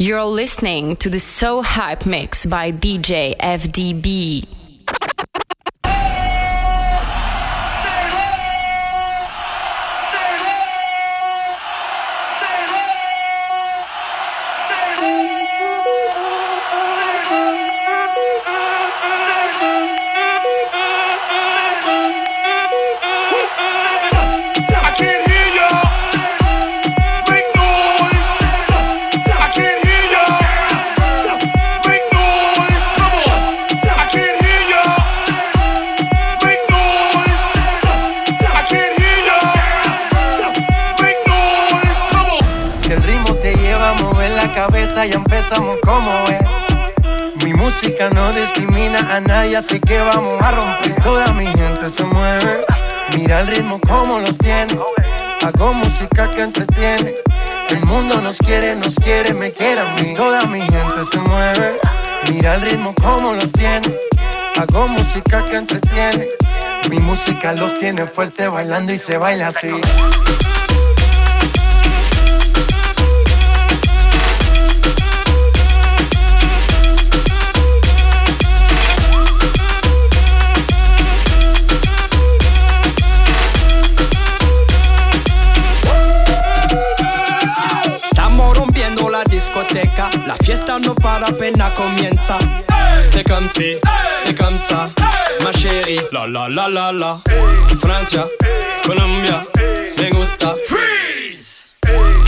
You're listening to the So Hype Mix by DJ FDB. Los tiene fuerte bailando y se baila así. La fiesta no para apenas comienza. C'est comme si, c'est comme ça, ma chérie. La la la la la. Francia, Colombia, me gusta. Freeze.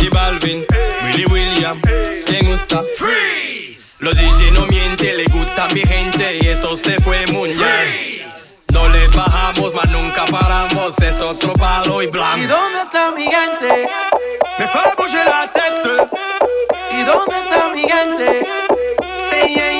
Y Balvin, Willy William, me gusta. Freeze. Los DJ no mienten, le gusta mi gente y eso se fue muy bien. No le bajamos, mas nunca paramos, es otro palo y blanco. ¿Y dónde está mi gente? Me fue a la tête. ¿Y dónde está mi gente? Sí, yeah.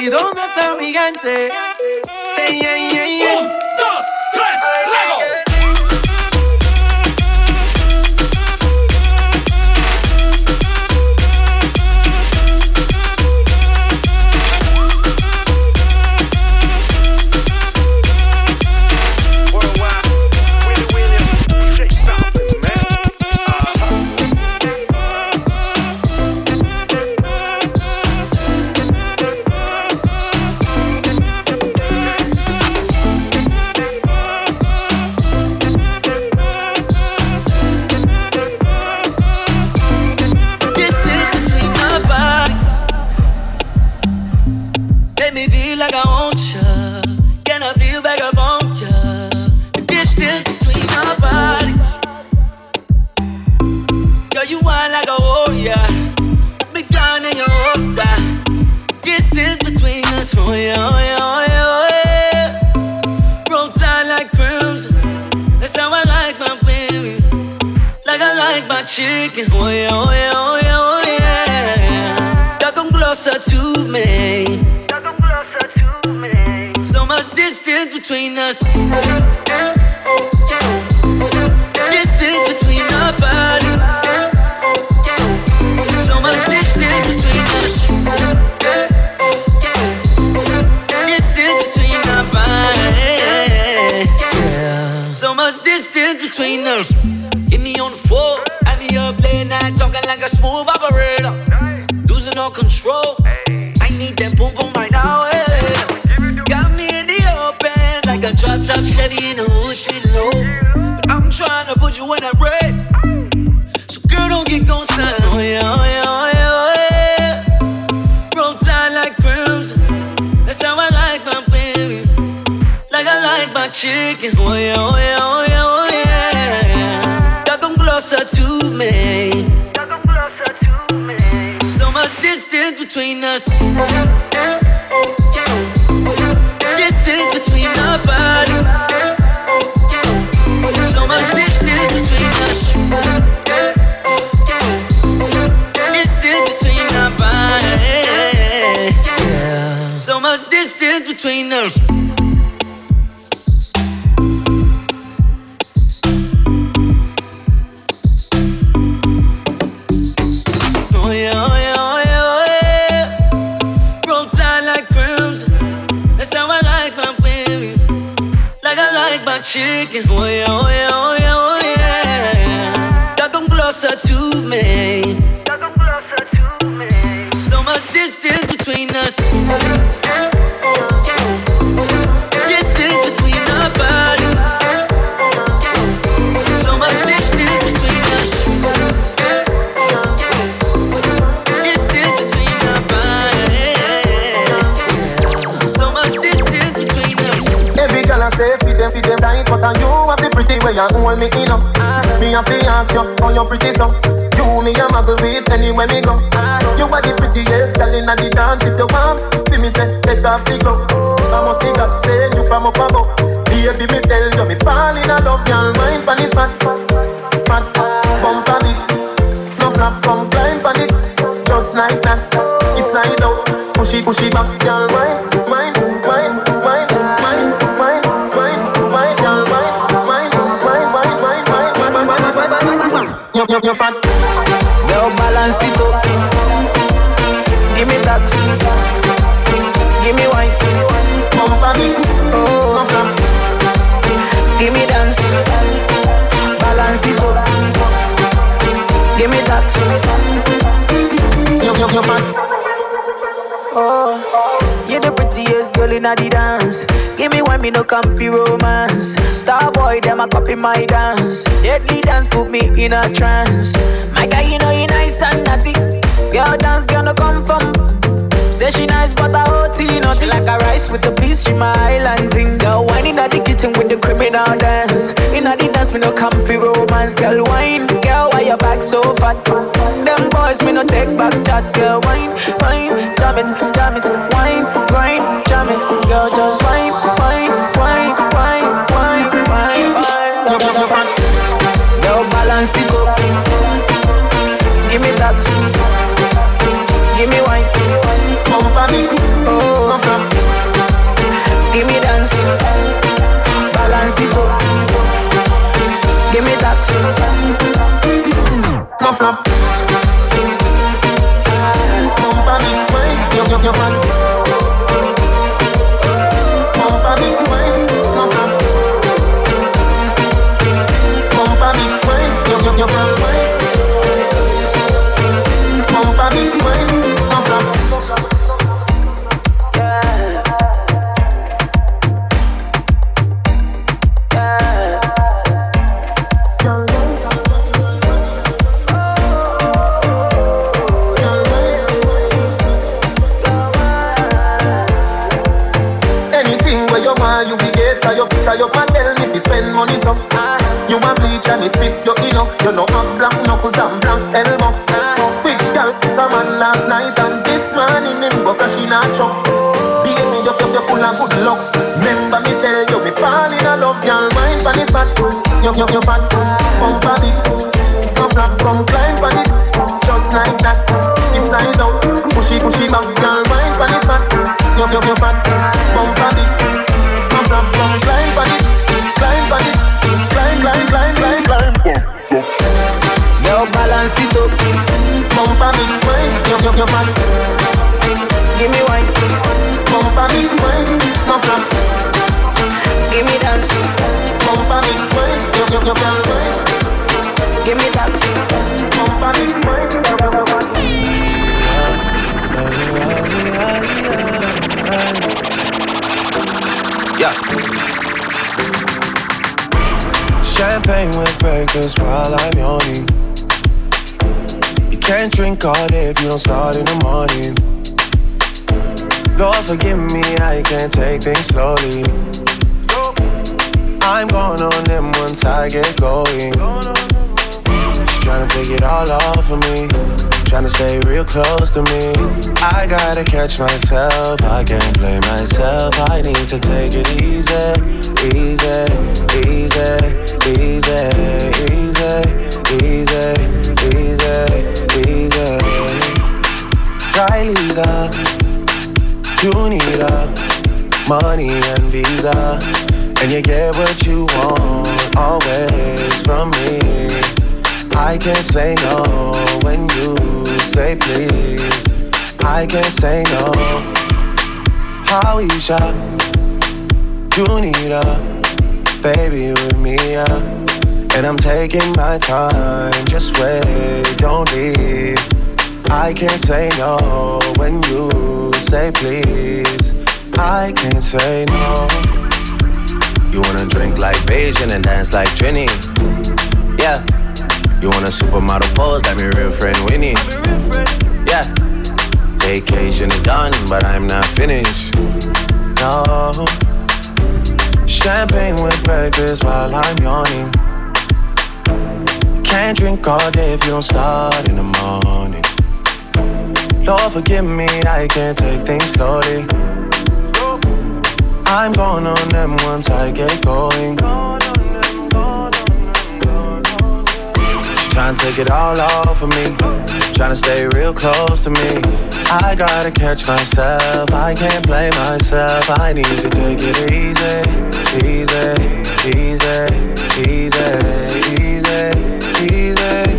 ¿Y dónde está mi gente? Say yeah, yeah, yeah. chicken. Oh between prettiest girl in the dance. Give me one, me no comfy romance. Star boy, them a copy my dance. Deadly dance put me in a trance. My guy, you know you nice and naughty. Girl dance gonna come from Say she nice, but I OT nothing like a rice with the peas. She my island thing. Girl, whining at the kitchen with the criminal dance. In the dance, me no comfy romance. Girl, wine. Girl, why your back so fat? Them boys, me no take back chat. Girl, wine, wine, jam it, jam it, wine, grind, jam. Girl, just wine, wine, wine, wine, wine, wine, wine. Girl, balance it up. Give me that. Give me wine bumper me. Oh, come Give me dance, balance it up. Give me that. Come from. Bumper me, wine, yo yo yo man. And it fit you, pick up your paddle, if you spend money so. you want me change it your you know. You know, have black knuckles and black elbow. Which girl come on last night and this morning in Boca she not chop. Baby, you, you, you full of good luck. Remember me tell you, me fall in love, girl. Mind on this fat, you, you, you fat. Pump a bit, come flat, come climb on it, just like that. Inside out, pushy, pushy back, girl. Mind on this fat, you, you, you fat. Pump a bit, it, climb on it climb, climb, climb, climb, climb. Balance it up. Man. Give me wine. Flap. Give me dance. Wine. Give me yo, man. Yeah. Champagne with breakfast while I'm yawning. You can't drink all day if you don't start in the morning. Lord, forgive me, I can't take things slowly. I'm going on them once I get going. She's trying to take it all off of me. Trying to stay real close to me. I gotta catch myself. I can't blame myself. I need to take it easy easy, easy, easy, easy, easy, easy. Riley's up, you need a money and visa, And you get what you want always from me. I can't say no when you say please. I can't say no. How Aisha, you need a baby with me, yeah. And I'm taking my time, just wait, don't leave. I can't say no when you say please. I can't say no. You wanna drink like Bajan and dance like Trini. Yeah. You want a supermodel pose like me real friend Winnie. Yeah. Vacation is done, but I'm not finished. No. Champagne with breakfast while I'm yawning. Can't drink all day if you don't start in the morning. Lord, forgive me, I can't take things slowly. I'm going on them once I get going. Trying to take it all off of me. Trying to stay real close to me. I gotta catch myself. I can't blame myself. I need to take it easy, easy, easy, easy, easy,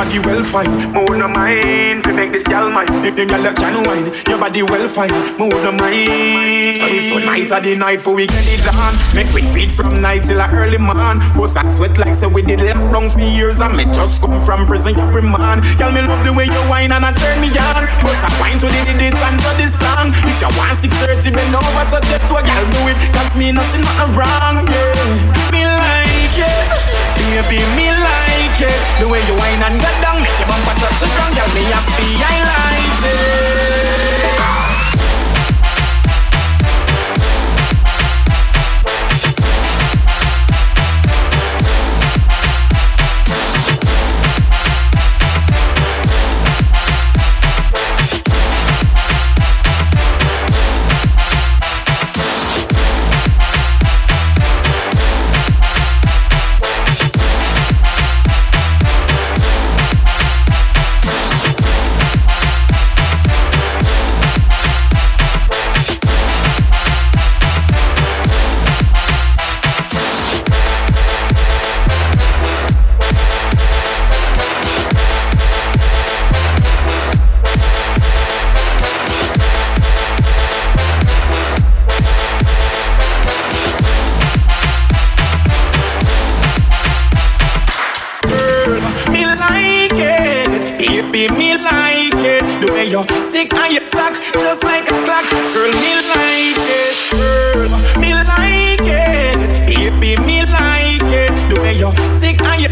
body well fine. Move no mind to make this girl mine. The, girl can wine. Your body well fine. Move no mind. So if tonight or the night for we get it on, make we beat from night till early morn. Boss I sweat like so we did lock down for years and me just come from prison every man. Girl me love the way you wine and I turn me on. Boss I wine to the did and to the song. If you want 630, bend over to get to a girl do it. Cause me nothing nothing wrong. Yeah, me like it. Baby, me like it. The way you wine and get down, make your bumper touch the ground, girl. Me happy, I like it.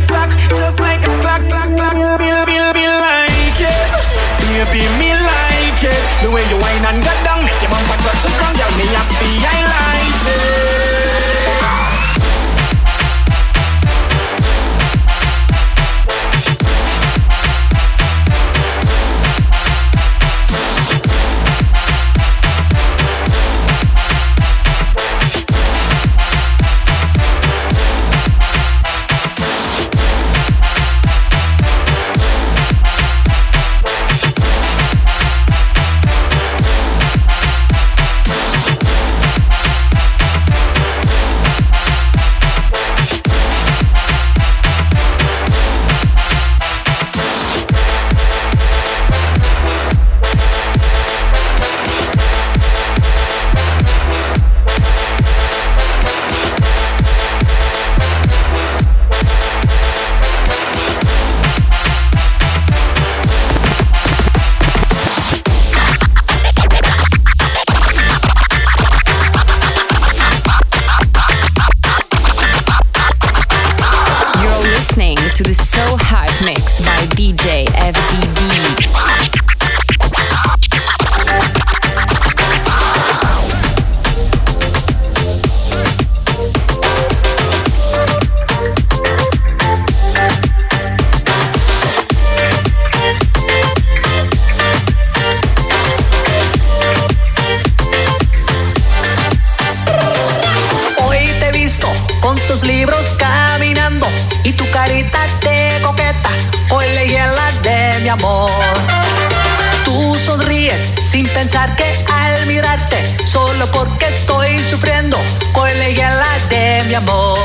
tick tock, just like a clock, clock. pensar que al mirarte, solo porque estoy sufriendo, con la de mi amor.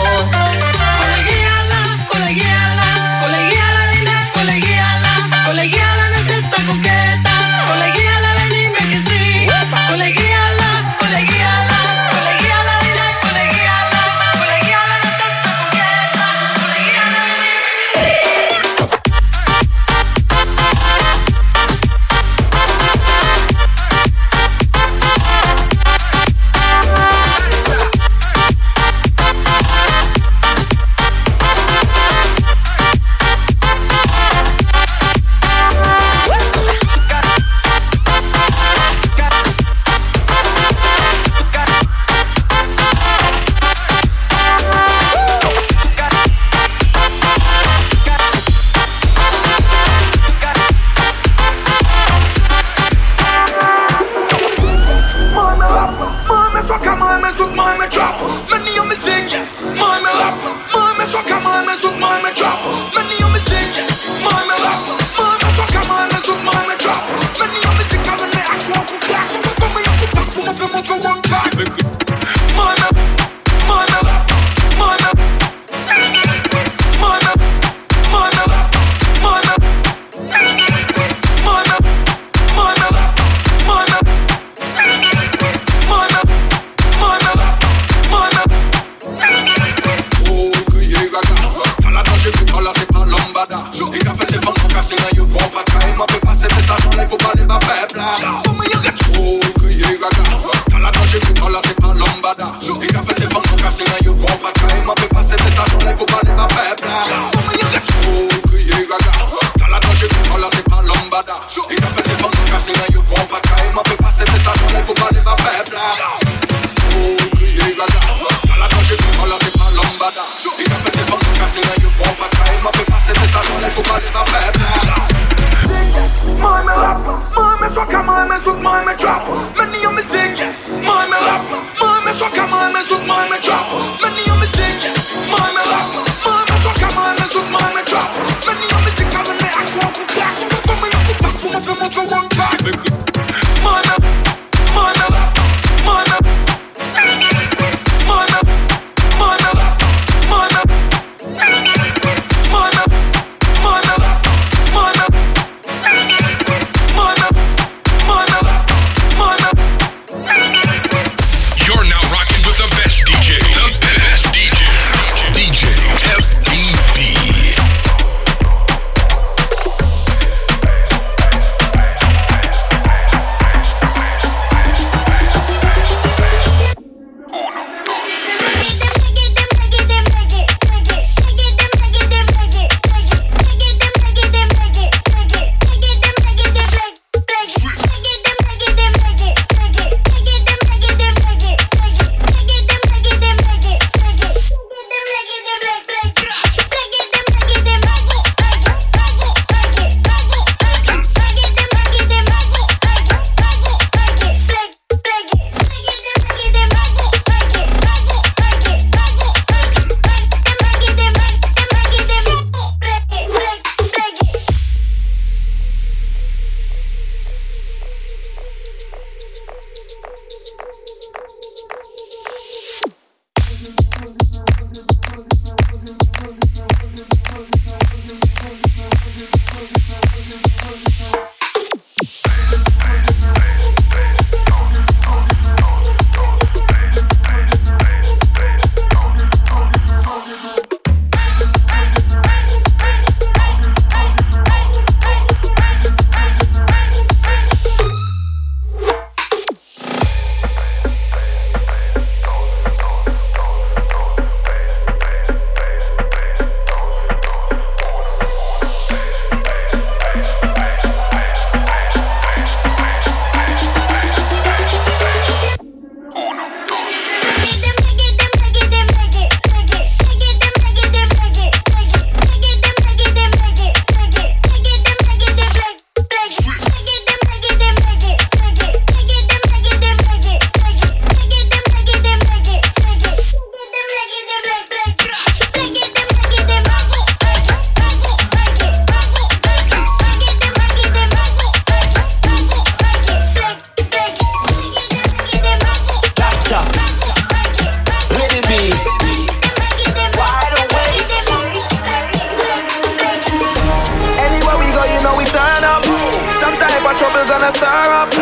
Wanna stir up.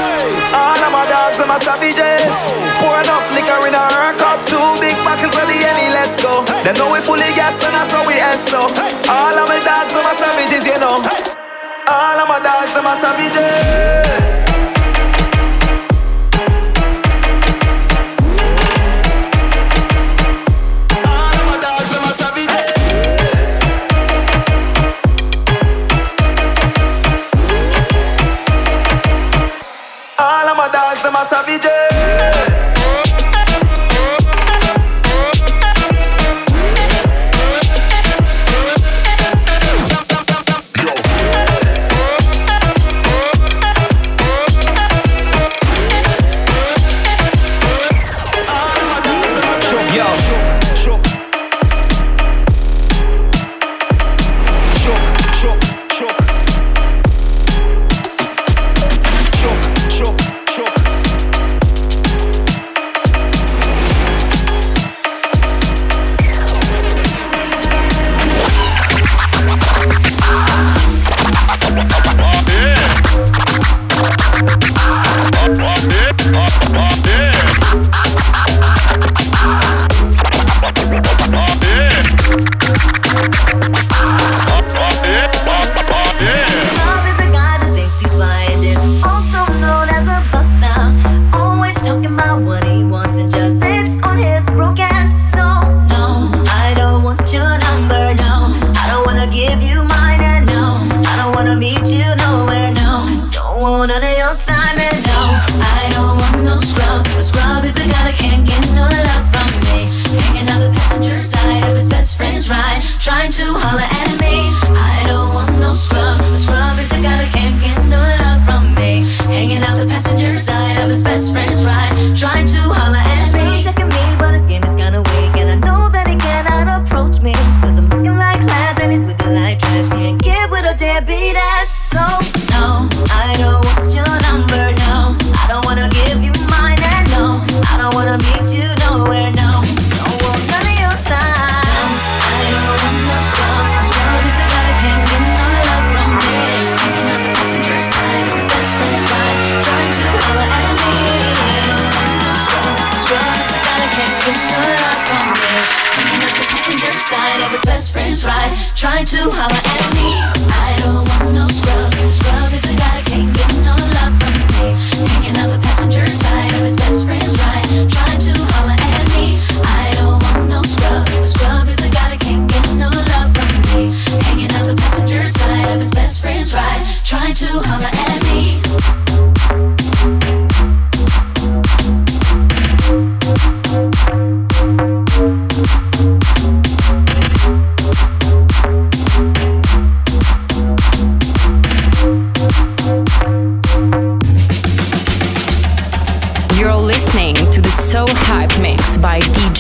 All of my dogs, them are savages. Pour enough liquor in her cup. Two big buckets of the Henny, let's go. Them know we fully gas and that's how we so. All of my dogs, them are savages, you know. All of my dogs, them are savages. Savages.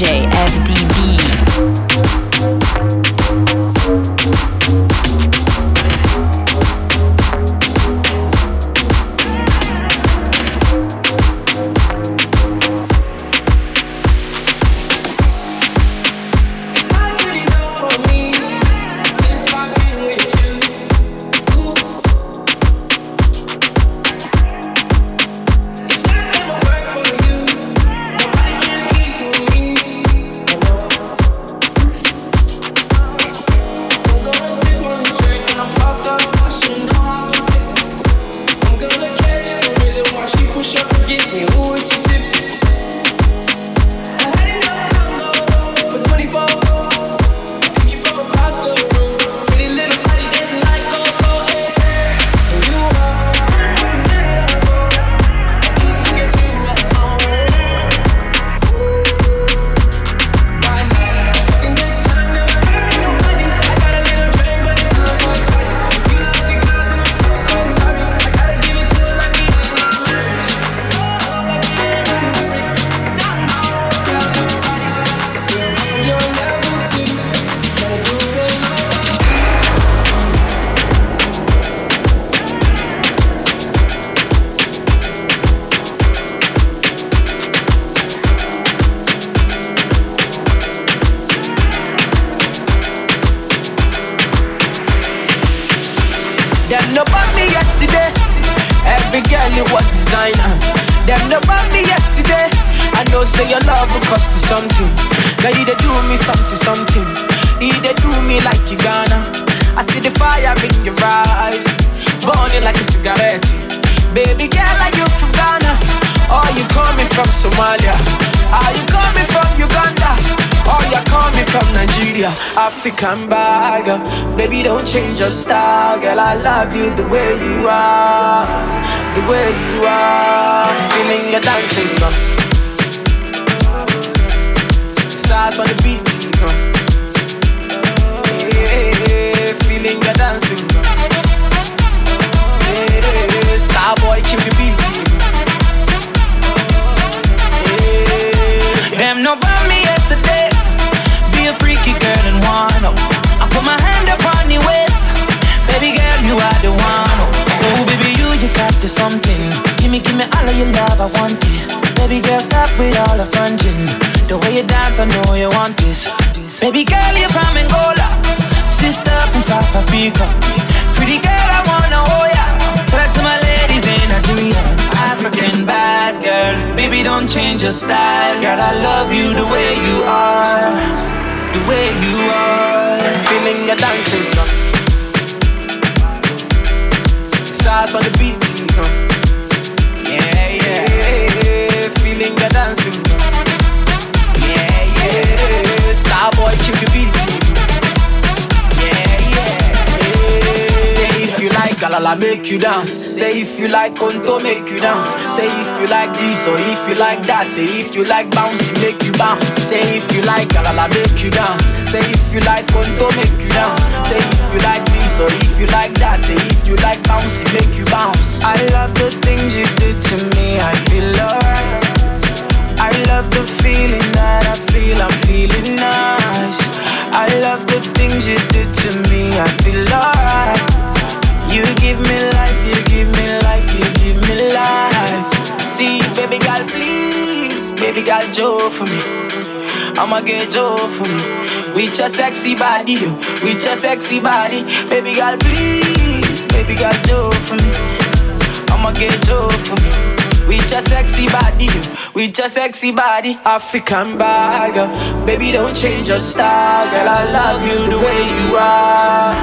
J. cost you something. Now you they do me something, something. You they do me like you gonna. I see the fire in your eyes, burning like a cigarette. Baby girl, are you from Ghana? Or you coming from Somalia? Are you coming from Uganda? Or you coming from Nigeria? African bag, baby, don't change your style, girl. I love you the way you are, the way you are. Feeling your dancing, girl. Stars on the beat. Yeah, feeling your dancing. Yeah, star boy, kill the beat. Yeah. Them know about me yesterday. Be a freaky girl and one. Oh. I put my hand upon your waist. Baby girl, you are the one. The something. Give me, give me all of your love, I want it. Baby girl, stop with all the fronting. The way you dance, I know you want this. Baby girl, you're from Angola. Sister from South Africa. Pretty girl, I wanna hold ya. Tell that to my ladies in Nigeria. African bad girl. Baby, don't change your style. Girl, I love you the way you are. The way you are. Feeling your dancing. Stars on the beat, dancing. Yeah, yeah. Star boy, kill the beat, yeah, yeah. Say if you like Galala, make you dance. Say if you like Konto, make you dance. Say if you like this or if you like that. Say if you like bouncy, make you bounce. Say if you like Galala, make you dance. Say if you like Konto, make you dance. Say if you like this or if you like that. Say if you like bouncy, make you bounce. I love the things you do to me. I feel alright. I love the feeling that I feel. I'm feeling nice. I love the things you do to me. I feel alright. You give me life, you give me life, you give me life. See, baby girl, please, baby girl, Joe for me. I'ma get Joe for me. With your sexy body, yo, with your sexy body, baby girl, please, baby girl, Joe for me. I'ma get Joe for me. With your sexy body, with your sexy body, African bag, girl. baby don't change your style, girl. I love you the way you are,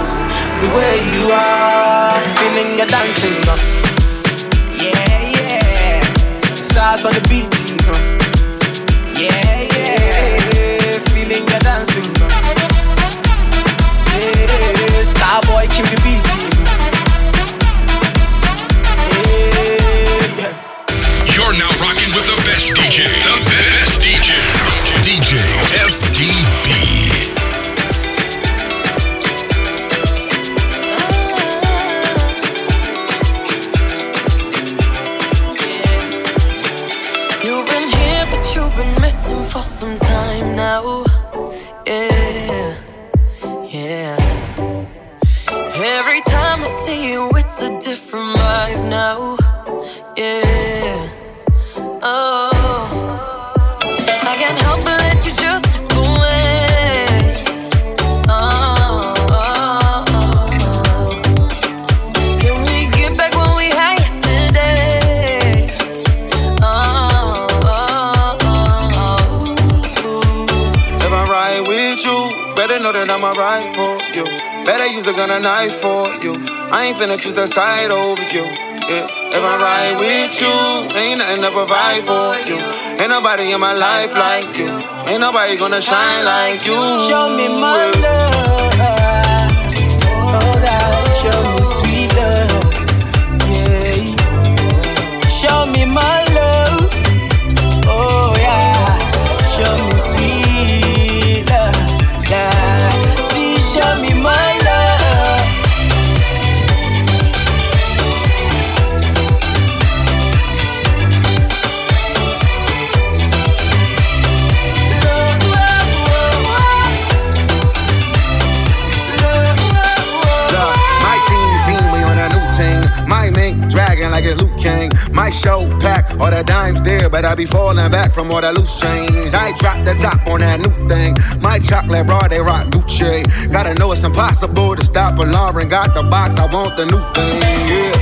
the way you are. Feeling your dancing, girl. yeah, yeah. Stars on the beat, girl. yeah, yeah. Feeling your dancing, girl. yeah. Star boy, kill the beat, best DJ. The best DJ. DJ FDB. You've been here, but you've been missing for some time now. Yeah, yeah. Every time I see you, it's a different vibe now. Yeah. Oh, you. Better use a gun and knife for you. I ain't finna choose the side over you. Yeah. If I ride with you, ain't nothing to provide for you. Ain't nobody in my life like you. Ain't nobody gonna shine like you. Show me my love. Oh God, show me sweet love. Yeah. Show me my love. King. My show pack, all the dimes there, but I be falling back from all the loose change. I drop the top on that new thing. My chocolate bra, they rock Gucci. Gotta know it's impossible to stop for Lauren. Got the box, I want the new thing, yeah.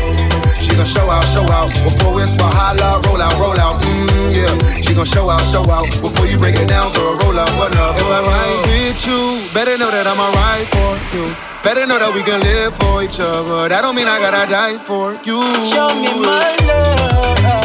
Gon' show out, show out. Before we spot, holla, roll out, roll out, mm, yeah. She gon' show out, show out. Before you break it down, girl, roll out, what up? If I ride with you, better know that I'ma ride for you. Better know that we can live for each other. That don't mean I gotta die for you. Show me my love.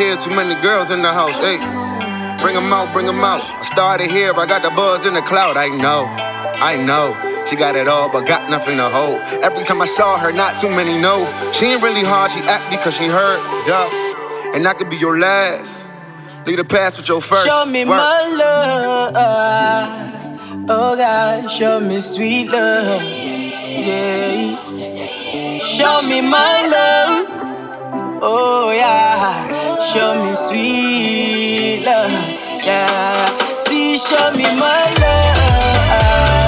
Hear, too many girls in the house. Hey, bring 'em out, bring 'em out. I started here, I got the buzz in the cloud. I know, I know. She got it all, but got nothing to hold. Every time I saw her, not too many know. She ain't really hard, she act because she hurt. Duh. And I could be your last. Leave the past with your first. Show me Work. my love. Oh God, show me sweet love. Yeah. Show me my love. Oh yeah. Show me sweet love. Yeah. See, show me my love.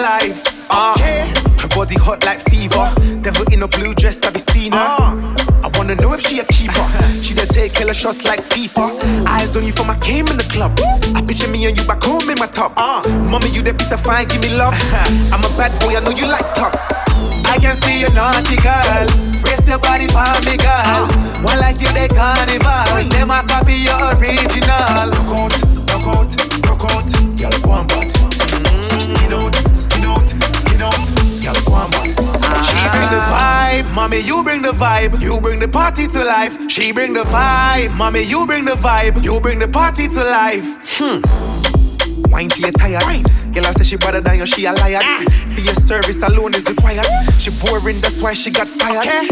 Life. Uh, her body hot like fever. Devil in a blue dress, I be seen her. I wanna know if she a keeper. she done take killer shots like FIFA. Eyes on you from I came in the club. I picture me and you back home in my top. Uh, mommy, you that piece of fine, give me love. I'm a bad boy, I know you like tops. I can see you naughty girl. Brace your body for me, girl. One like you, they carnival. Them a copy your original. Rock out, rock out, rock out. Girl, go on bad. Skin out, skin out, skin out. Girl, go on bad. She bring the vibe, mommy, you bring the vibe. You bring the party to life. She bring the vibe, mommy, you bring the vibe. You bring the party to life. Hmm. Wine till you tired. Girl, I say she better than you, she a liar. For your service alone is required. She boring, that's why she got fired.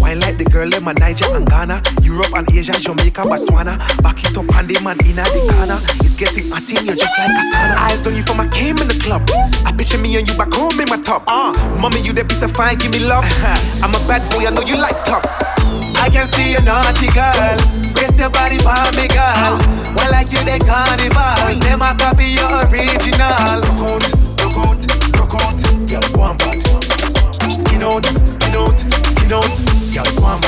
Wine like the girl in my Niger and Ghana, Europe and Asia, Jamaica, Botswana. Back it up and the man in the corner. It's getting hot in you just like a sauna. Eyes on you from I came in the club. I picture me and you back home in my top. Uh, mommy, you that piece of fine, give me love. I'm a bad boy, I know you like tops. I can see you naughty girl. Brace your body me, girl. Well, like you, they carnival. Them a copy your original. Rock out, rock out, rock out. Girl, go on bad. Skin out, skin out, skin out. Girl, go on.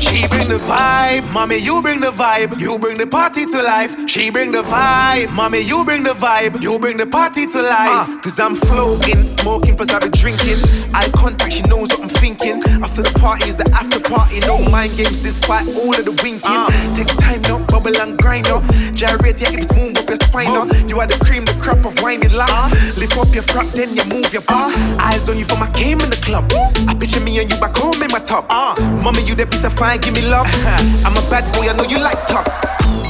She bring the vibe, mommy, you bring the vibe. You bring the party to life. She bring the vibe, mommy, you bring the vibe. You bring the party to life. Uh, Cause I'm floating, smoking, plus I be drinking. Eye contact, she knows what I'm thinking. After the party is the after party. No mind games despite all of the winking. Ah. Take time now, bubble and grind now. Gyrate your hips, move up your spine now. You are the cream, the crop of wine and laugh. Ah. Lift up your front, then you move your back. Eyes on you from I came in the club. I picture me and you back home in my top. Uh, mommy, you that piece of fine, give me love. I'm a bad boy, I know you like tops.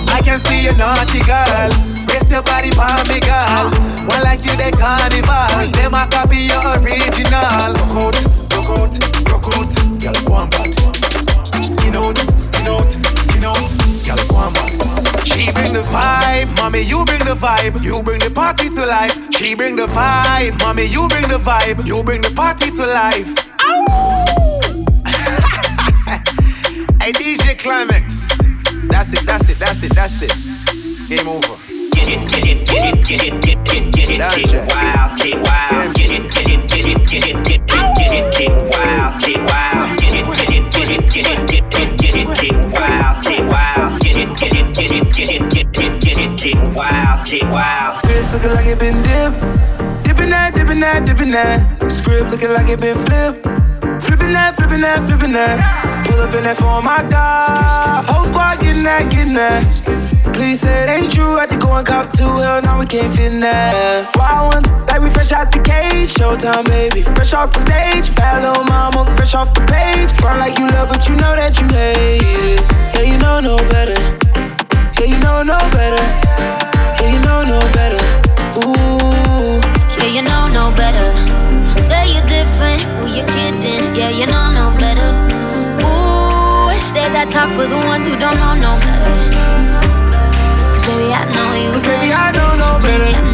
I can see you naughty girl. Brace your body me, girl. One like you, they carnival. Them a copy your original. Rock out, rock out, rock out. Girl, go on bad. Skin out, skin out, skin out. Girl, go on bad. She bring the vibe, mommy, you bring the vibe. You bring the party to life. She bring the vibe, mommy, you bring the vibe. You bring the party to life. Hey, DJ Climax. That's it, that's it, that's it, that's it. Game over. Get get it, get it, get it, get it, get it, get it, wild, get wild, get it, get it, get it, get it, get it, get it, get wild, get wild, get it, get it, get it, get it, get it, get it, get wild get get get it get it get it get it get wild, get wild. Wrist looking like it been dipped. Dipping that, dipping that, dipping that. Script looking like it been flipped. Flipping that, flipping that, flipping that. Pull up in that phone, my God. Whole squad getting that, getting that. Please say it ain't true. Had to go and cop two. Hell no, we can't fit in that. Wild ones, like we fresh out the cage. Showtime, baby. Fresh off the stage. Bad little mama, fresh off the page. Front like you love, but you know that you hate it. Yeah, you know no better. Yeah, you know no better. Yeah, you know no better. Ooh. Yeah, you know no better. Say you're different, who you kidding? Yeah, you know no better. Ooh, say that talk for the ones who don't know no better. Cause baby, I know you. Cause baby, I know no better.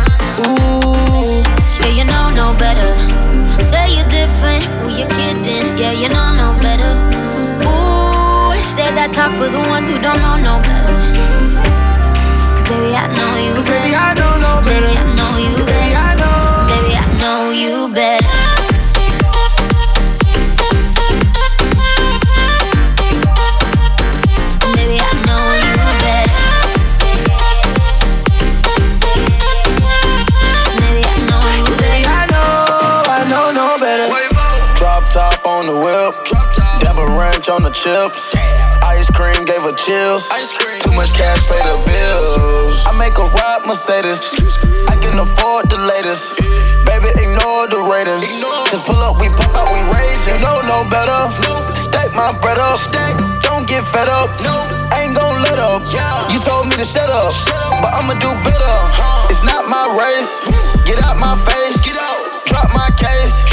Ooh. Yeah, you know no better. Say you're different, who you kidding? Yeah, you know no better. Ooh, save that talk for the ones who don't know no better. Cause baby, I know you Cause baby. I know no better. Baby, I know you Baby, better. I know. Baby, I know you better. On the whip. Dab a ranch on the chips. Ice cream gave her chills. Too much cash, pay the bills. I make a ride Mercedes. I can afford the latest. Baby, ignore the Raiders. Just pull up, we pop out, we rage. You know no better. Stack my bread up. Don't get fed up. Ain't gon' let up. You told me to shut up, but I'ma do better. It's not my race. Get out my face. Drop my case.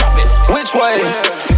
Which way? That way. Yeah,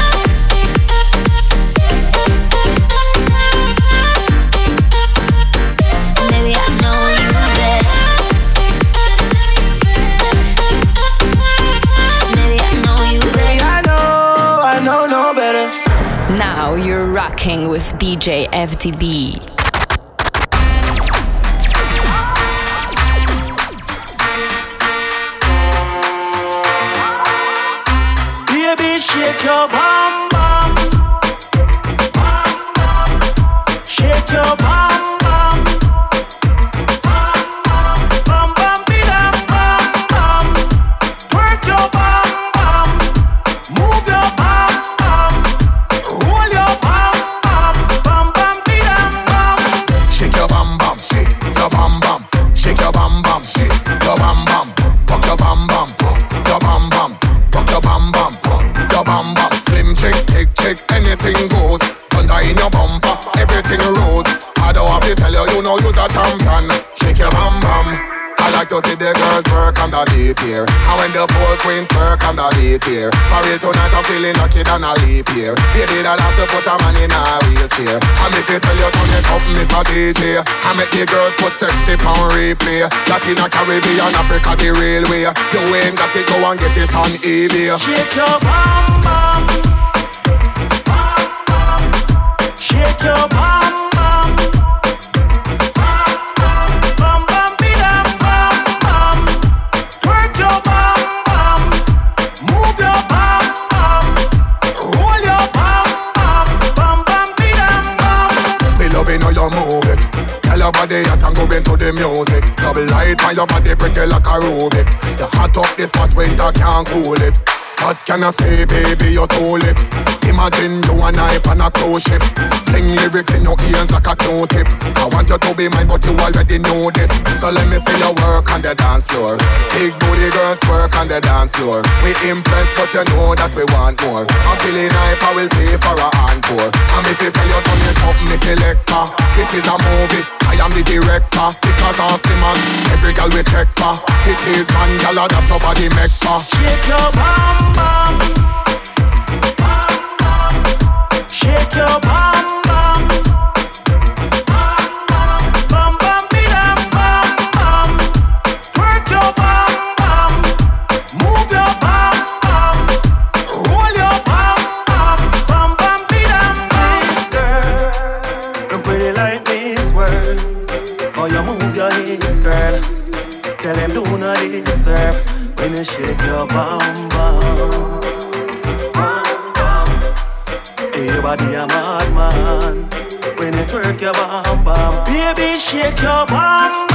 With DJ FDB. Here For real tonight I'm feeling lucky than a leap year. Baby that has to put a man in a wheelchair And if you tell you turn it up, a DJ I make the girls put sexy on replay. Latina, Caribbean, Africa, the railway You ain't got it, go and get it on eBay. Shake your bum. Rubik's. You hot up this spot, winter can't cool it. What can I say, baby? You're too lit. Imagine you and I on a cruise ship. Sing lyrics in your ears like a Q-tip. I want you to be mine, but you already know this. So let me see your work on the dance floor. Big booty girls work on the dance floor. We impressed, but you know that we want more. I'm feeling hype, I will pay for a encore. And if you tell you turn it up, me selector. This is a movie, I am the director. Because I'm Simmons, every girl we check for. It is man, girl, that's your body make for. Shake your bum. Bum, Tell them do not disturb. When you shake your bum bum. body a madman. When you twerk your bum bum, baby shake your bum.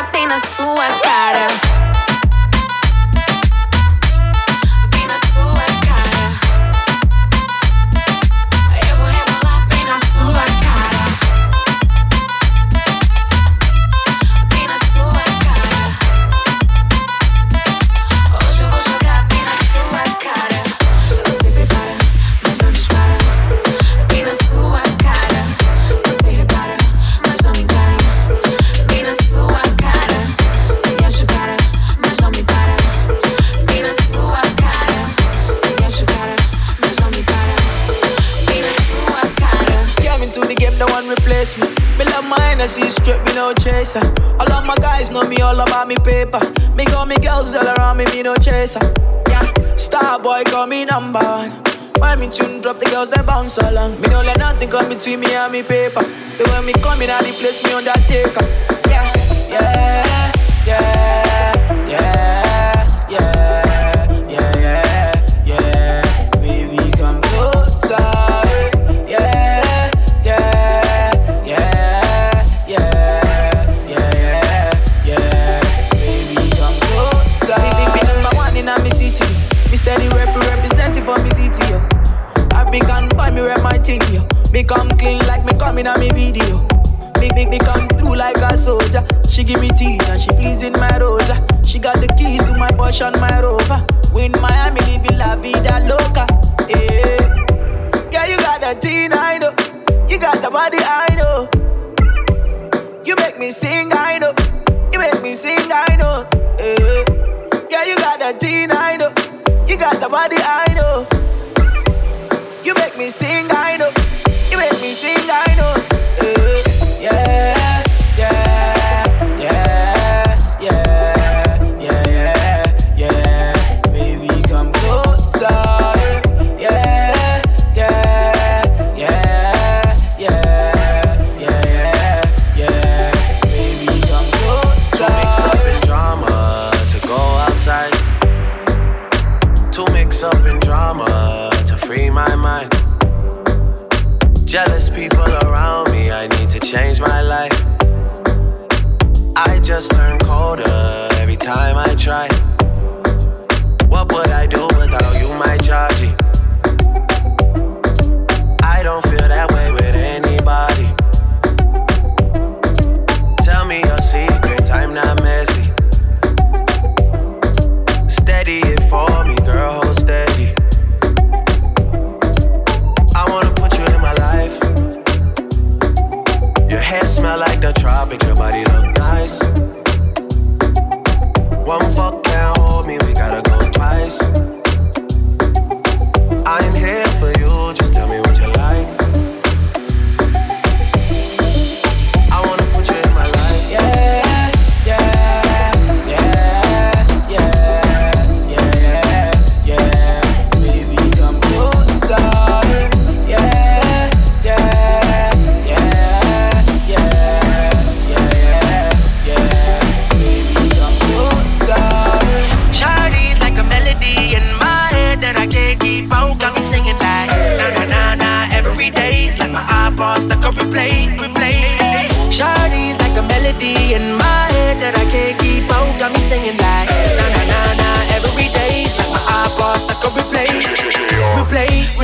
tapa na sua cara. chaser. All of my guys know me all about me paper. Me call me girls all around me, me no chaser. Yeah, star boy call me number one. Why me tune drop the girls that bounce along? Me no let nothing come between me and me paper. So when me come in, I replace me on that taker. Yeah, yeah, yeah. in a me video. me make me come through like a soldier. She give me tea and she pleasing my rosa. She got the keys to my Porsche and my Rover. We in Miami living la vida loca. Yeah, yeah you got that thing I know. You got the body I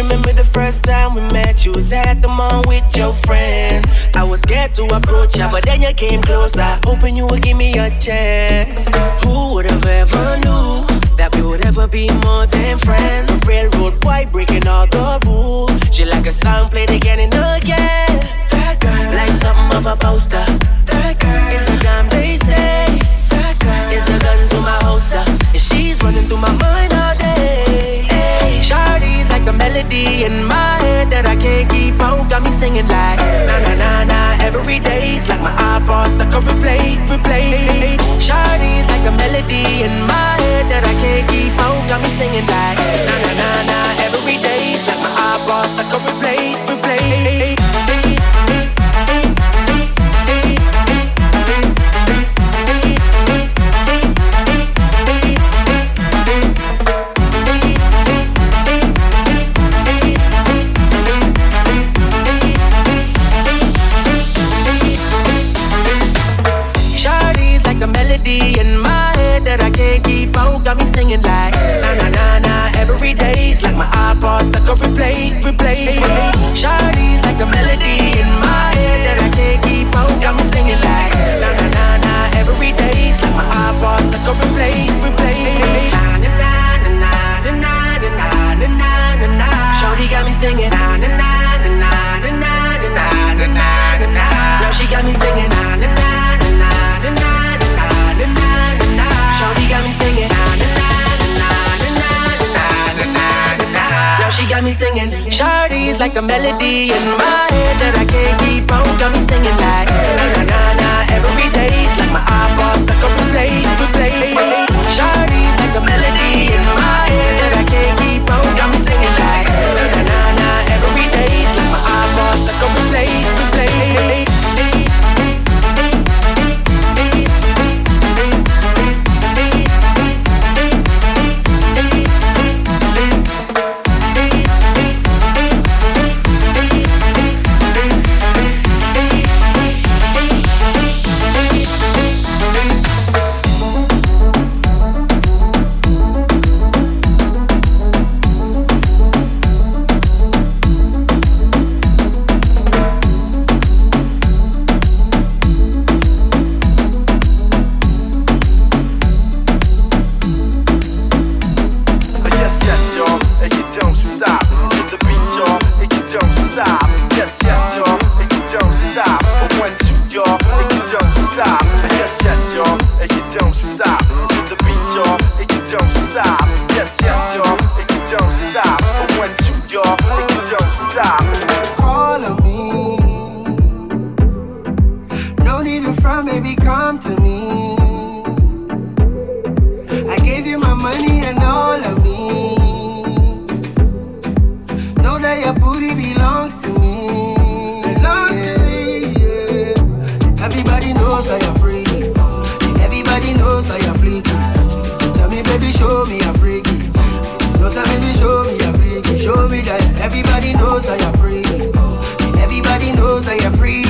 Remember the first time we met? You was at the mall with your friend. I was scared to approach ya, but then you came closer, hoping you would give me a chance. Who would have ever knew that we would ever be more than friends? Railroad boy breaking all the rules. She like a song played again and again. That girl, like something of a poster. That girl, it's a damn they say. That girl, it's a gun to my holster, and she's running through my mind melody in my head that I can't keep out. Got me singing like na na na na every day's like my iPod stuck on replay, replay. Shawty's like a melody in my head that I can't keep out. Got me singing like na na na na every day's like my iPod stuck on replay, replay. Replay, replay. Shawty's like a melody in my head that I can't keep out. Got me singing like na na na na every day's like my iPod stuck on replay, replay. Shawty's like a melody that you're free. And everybody knows that you're free.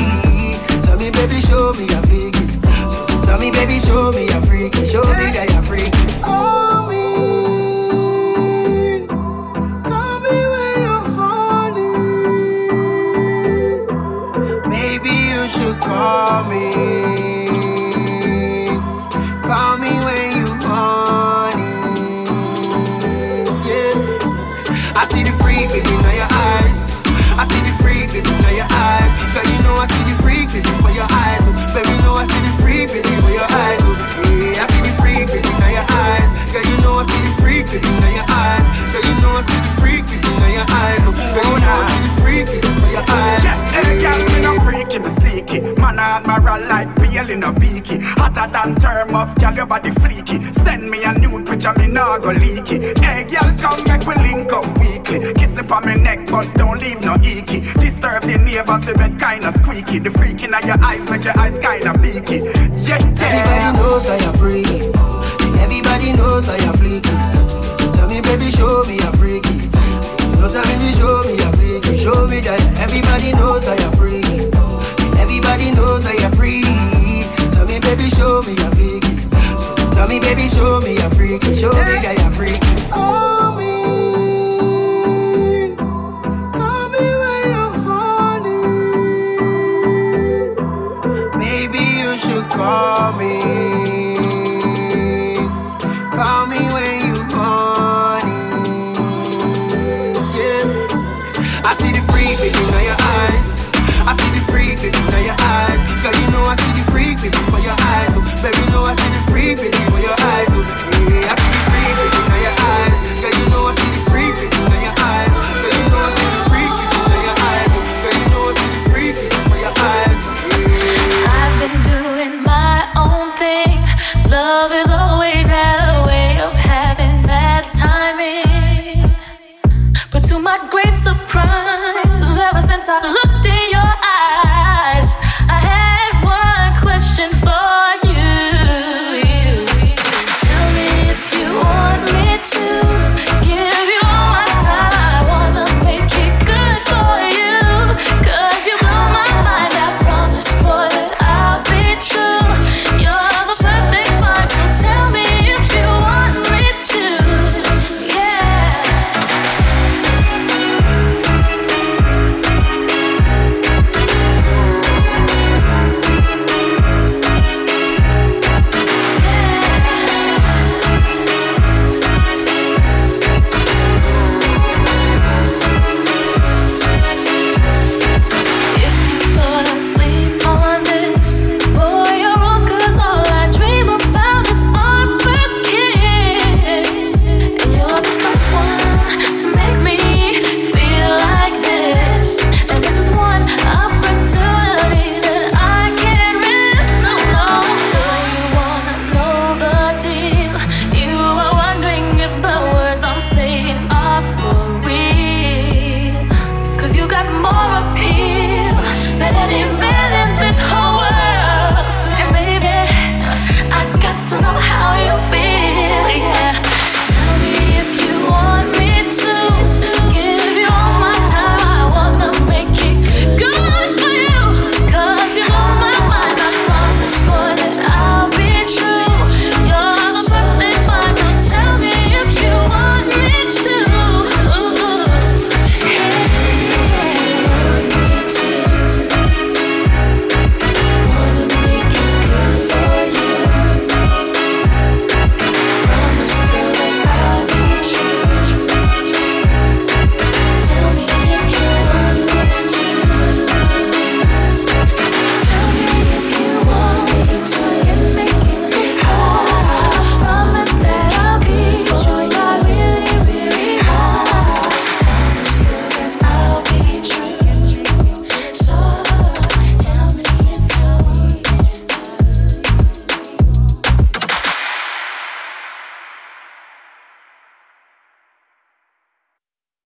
Tell me, baby, show me you're freaky. So tell me, baby, show me you're freaky. Show me that you're freaky. Call me. Should call me. The freak in your eyes. Girl, you know I see the freak in your eyes. Oh, girl, you know I see the freak in your eyes. Yeah, hey, girl, me no freaky, me sneaky. Man, admiral like Beal in a beaky. Hotter than thermos, girl, your body freaky. Send me a nude picture, me nah go leaky. Hey, girl, come make we link up weekly. Kiss it on me neck, but don't leave no icky. Disturb the neighbors, the bed kinda squeaky. The freak in your eyes make your eyes kinda beaky. Yeah, yeah. Everybody knows that you're free. Everybody knows that you're freaky. So tell me, baby, show me you're freaky. Don't tell me, show me